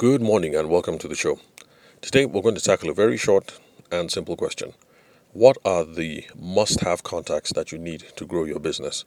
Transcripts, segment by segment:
Good morning and welcome to the show. Today we're going to tackle a very short and simple question. What are the must have contacts that you need to grow your business?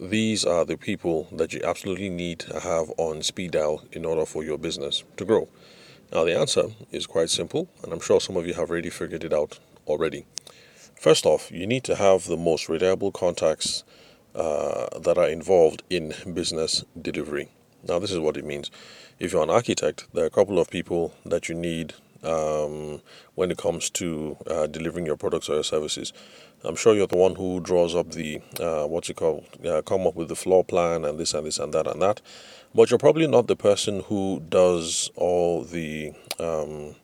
These are the people that you absolutely need to have on speed dial in order for your business to grow. Now, the answer is quite simple, and I'm sure some of you have already figured it out already. First off, you need to have the most reliable contacts uh, that are involved in business delivery. Now, this is what it means. If you're an architect, there are a couple of people that you need um, when it comes to uh, delivering your products or your services. I'm sure you're the one who draws up the uh, what's it called, uh, come up with the floor plan and this and this and that and that. But you're probably not the person who does all the um,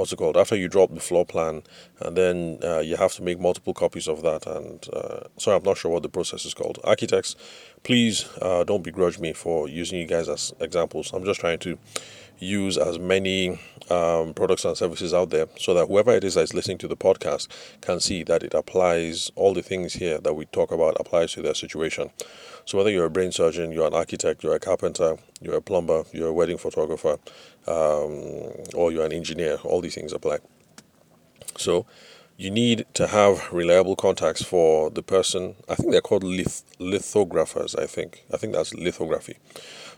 what's it called after you drop the floor plan and then uh, you have to make multiple copies of that and uh, sorry i'm not sure what the process is called. Architects please uh, don't begrudge me for using you guys as examples. I'm just trying to use as many um, products and services out there so that whoever it is that is listening to the podcast can see that it applies all the things here that we talk about applies to their situation. So whether you're a brain surgeon you're an architect you're a carpenter you're a plumber you're a wedding photographer um, or you're an engineer all these things apply so you need to have reliable contacts for the person. I think they're called lith- lithographers. I think I think that's lithography.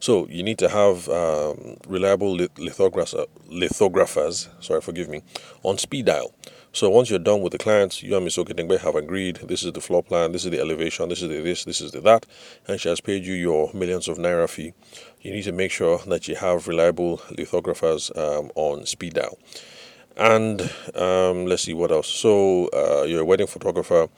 So you need to have um, reliable lithographers, lithographers. Sorry, forgive me, on speed dial. So once you're done with the clients, you and Ms. Okidengbe have agreed. This is the floor plan. This is the elevation. This is the this. This is the that. And she has paid you your millions of naira fee. You need to make sure that you have reliable lithographers um, on speed dial. And um, let's see what else. So uh, you're a wedding photographer.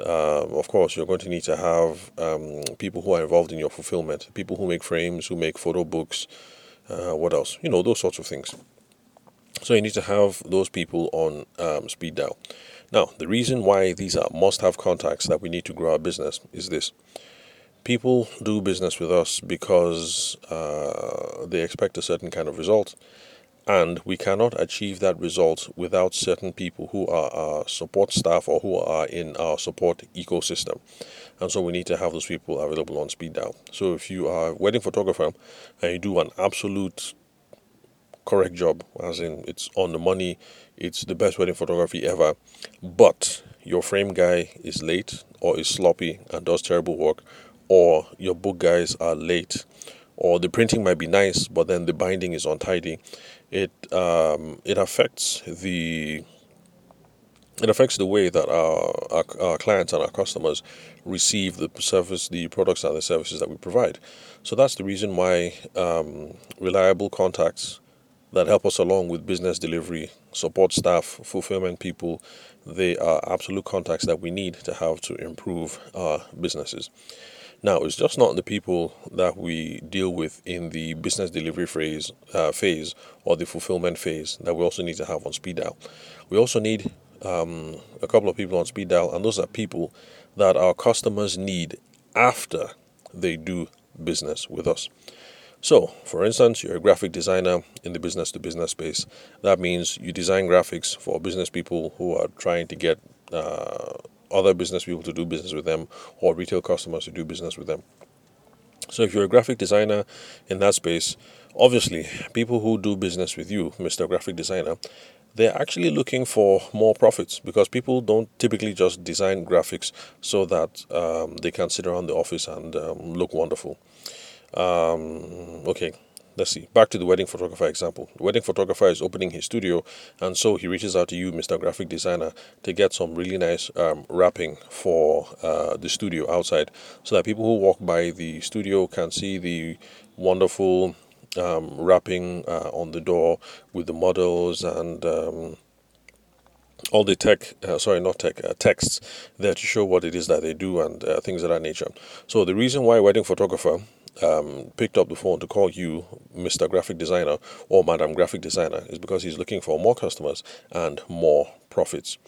Uh, of course, you're going to need to have um, people who are involved in your fulfillment, people who make frames, who make photo books. Uh, what else? You know, those sorts of things. So you need to have those people on um, speed dial. Now, the reason why these are must-have contacts that we need to grow our business is this: people do business with us because uh, they expect a certain kind of result and we cannot achieve that result without certain people who are our support staff or who are in our support ecosystem. And so we need to have those people available on speed dial. So if you are a wedding photographer and you do an absolute correct job, as in it's on the money, it's the best wedding photography ever, but your frame guy is late or is sloppy and does terrible work, or your book guys are late or the printing might be nice, but then the binding is untidy. It um, it affects the it affects the way that our, our, our, clients and our customers receive the service, the products and the services that we provide. So that's the reason why um, reliable contacts that help us along with business delivery, support staff, fulfillment people, they are absolute contacts that we need to have to improve our businesses. Now, it's just not the people that we deal with in the business delivery phase, uh, phase or the fulfillment phase that we also need to have on speed dial. We also need um, a couple of people on speed dial, and those are people that our customers need after they do business with us. So, for instance, you're a graphic designer in the business to business space. That means you design graphics for business people who are trying to get uh, other business people to do business with them or retail customers to do business with them. So if you're a graphic designer in that space, obviously people who do business with you, Mr. Graphic Designer, they're actually looking for more profits because people don't typically just design graphics so that um, they can sit around the office and um, look wonderful. Um, okay, let's see, back to the wedding photographer example. The wedding photographer is opening his studio, and so he reaches out to you, Mr. Graphic Designer, to get some really nice um, wrapping for uh, the studio outside so that people who walk by the studio can see the wonderful um, wrapping uh, on the door with the models and. Um, all the tech, uh, sorry, not tech, uh, texts there to show what it is that they do and uh, things of that nature. So, the reason why wedding photographer um, picked up the phone to call you, Mr. Graphic Designer or Madam Graphic Designer, is because he's looking for more customers and more profits.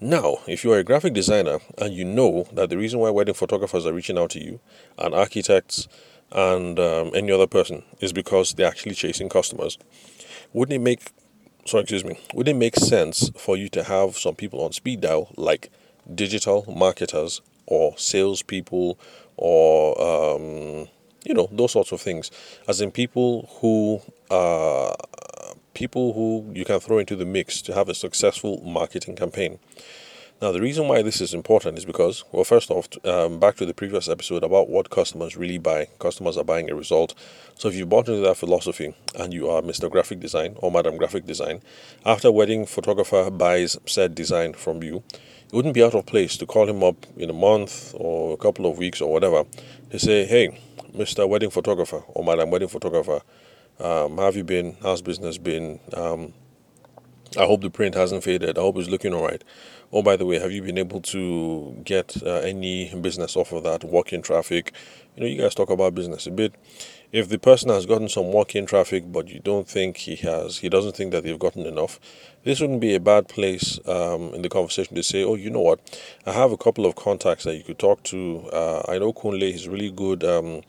Now, if you're a graphic designer and you know that the reason why wedding photographers are reaching out to you and architects and um, any other person is because they're actually chasing customers, wouldn't it make sorry, excuse me, wouldn't it make sense for you to have some people on speed dial like digital marketers or salespeople or um, you know, those sorts of things. As in people who are people who you can throw into the mix to have a successful marketing campaign. Now, the reason why this is important is because, well, first off, um, back to the previous episode about what customers really buy. Customers are buying a result. So, if you bought into that philosophy and you are Mr. Graphic Design or Madam Graphic Design, after wedding photographer buys said design from you, it wouldn't be out of place to call him up in a month or a couple of weeks or whatever to say, hey, Mr. Wedding Photographer or Madam Wedding Photographer, um, have you been? How's business been? Um, I hope the print hasn't faded. I hope it's looking all right. Oh, by the way, have you been able to get uh, any business off of that walk-in traffic? You know, you guys talk about business a bit. If the person has gotten some walk-in traffic, but you don't think he has, he doesn't think that they've gotten enough, this wouldn't be a bad place um, in the conversation to say, oh, you know what, I have a couple of contacts that you could talk to. Uh, I know Kunle, he's really good um,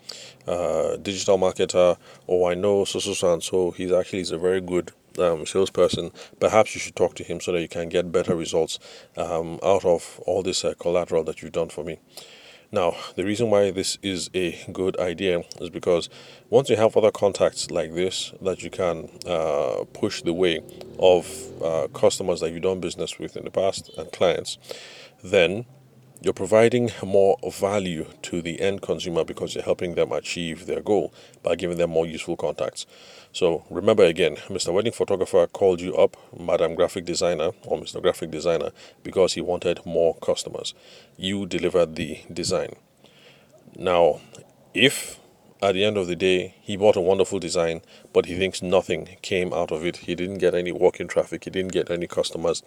uh, digital marketer, or I know so so so and so, he's actually he's a very good um, salesperson, perhaps you should talk to him so that you can get better results um, out of all this uh, collateral that you've done for me. Now, the reason why this is a good idea is because once you have other contacts like this that you can uh, push the way of uh, customers that you've done business with in the past and clients, then you're providing more value to the end consumer because you're helping them achieve their goal by giving them more useful contacts. So remember again, Mr. Wedding Photographer called you up, Madam Graphic Designer or Mr. Graphic Designer, because he wanted more customers. You delivered the design. Now, if at the end of the day he bought a wonderful design, but he thinks nothing came out of it, he didn't get any walk in traffic, he didn't get any customers,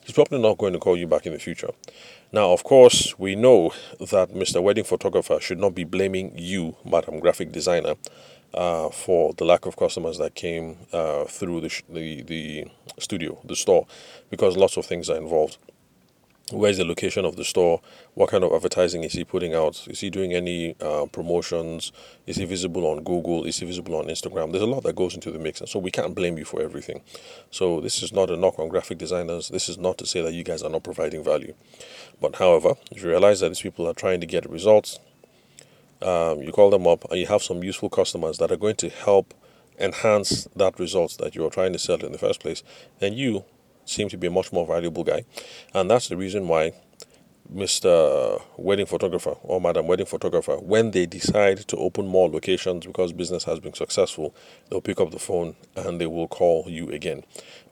he's probably not going to call you back in the future. Now, of course, we know that Mr. Wedding Photographer should not be blaming you, Madam Graphic Designer uh, for the lack of customers that came uh, through the, sh- the the studio, the store, because lots of things are involved. Where's the location of the store? What kind of advertising is he putting out? Is he doing any uh, promotions? Is he visible on Google? Is he visible on Instagram? There's a lot that goes into the mix, and so we can't blame you for everything. So this is not a knock on graphic designers. This is not to say that you guys are not providing value. But however, if you realize that these people are trying to get results, um, you call them up and you have some useful customers that are going to help enhance that results that you're trying to sell in the first place, then you seem to be a much more valuable guy. And that's the reason why Mr. Wedding Photographer or Madam Wedding Photographer, when they decide to open more locations because business has been successful, they'll pick up the phone and they will call you again.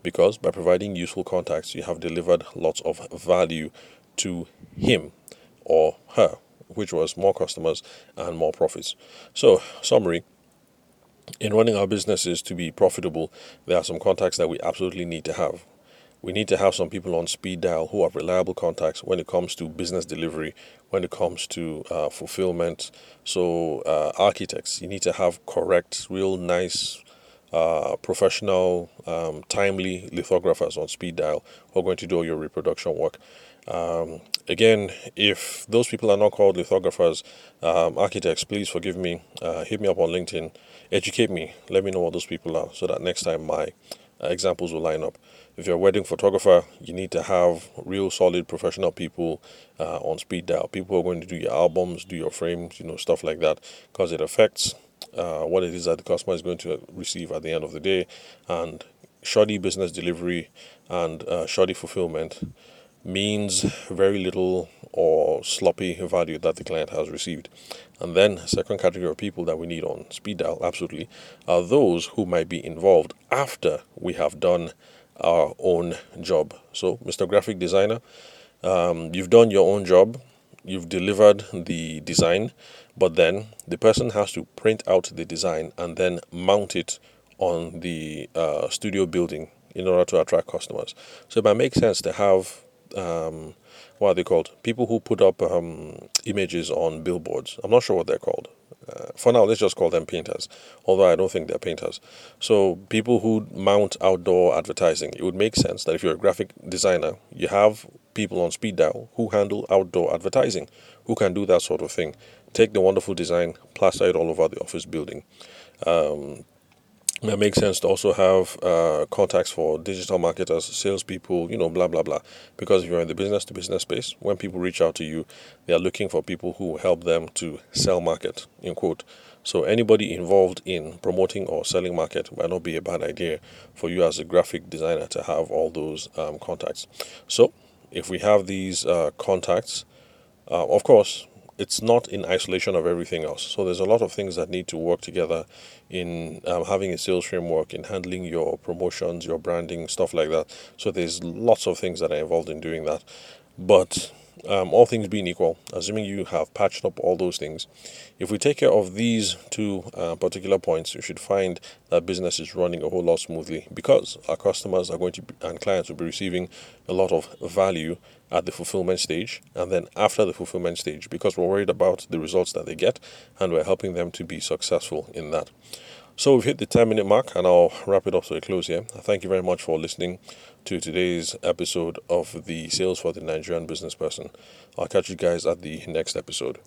Because by providing useful contacts, you have delivered lots of value to him or her which was more customers and more profits. So, summary in running our businesses to be profitable, there are some contacts that we absolutely need to have. We need to have some people on speed dial who are reliable contacts when it comes to business delivery, when it comes to uh, fulfillment. So, uh, architects, you need to have correct, real nice, uh, professional, um, timely lithographers on speed dial who are going to do all your reproduction work. Um, again, if those people are not called lithographers, um, architects, please forgive me. Uh, hit me up on LinkedIn, educate me, let me know what those people are, so that next time my examples will line up. If you're a wedding photographer, you need to have real solid professional people uh, on speed dial. People are going to do your albums, do your frames, you know, stuff like that, because it affects uh, what it is that the customer is going to receive at the end of the day. And shoddy business delivery and uh, shoddy fulfillment means very little or sloppy value that the client has received. And then, second category of people that we need on speed dial, absolutely, are those who might be involved after we have done our own job. So, Mr. Graphic Designer, um, you've done your own job, you've delivered the design, but then the person has to print out the design and then mount it on the uh, studio building in order to attract customers. So it might make sense to have um, what are they called? People who put up um, images on billboards. I'm not sure what they're called. Uh, for now, let's just call them painters, although I don't think they're painters. So, people who mount outdoor advertising, it would make sense that if you're a graphic designer, you have people on speed dial who handle outdoor advertising, who can do that sort of thing. Take the wonderful design, plaster it all over the office building. Um, it makes sense to also have uh, contacts for digital marketers, salespeople, you know, blah, blah, blah. Because if you're in the business to business space, when people reach out to you, they are looking for people who help them to sell market, in quote. So anybody involved in promoting or selling market might not be a bad idea for you as a graphic designer to have all those um, contacts. So if we have these uh, contacts, uh, of course, it's not in isolation of everything else. So there's a lot of things that need to work together in um, having a sales framework, in handling your promotions, your branding, stuff like that. So there's lots of things that are involved in doing that. But um, all things being equal, assuming you have patched up all those things, if we take care of these two uh, particular points, you should find that business is running a whole lot smoothly because our customers are going to be, and clients will be receiving a lot of value at the fulfillment stage and then after the fulfillment stage because we're worried about the results that they get and we're helping them to be successful in that. So we've hit the 10 minute mark and I'll wrap it up to a close here. Thank you very much for listening to today's episode of the Sales for the Nigerian Business Person. I'll catch you guys at the next episode.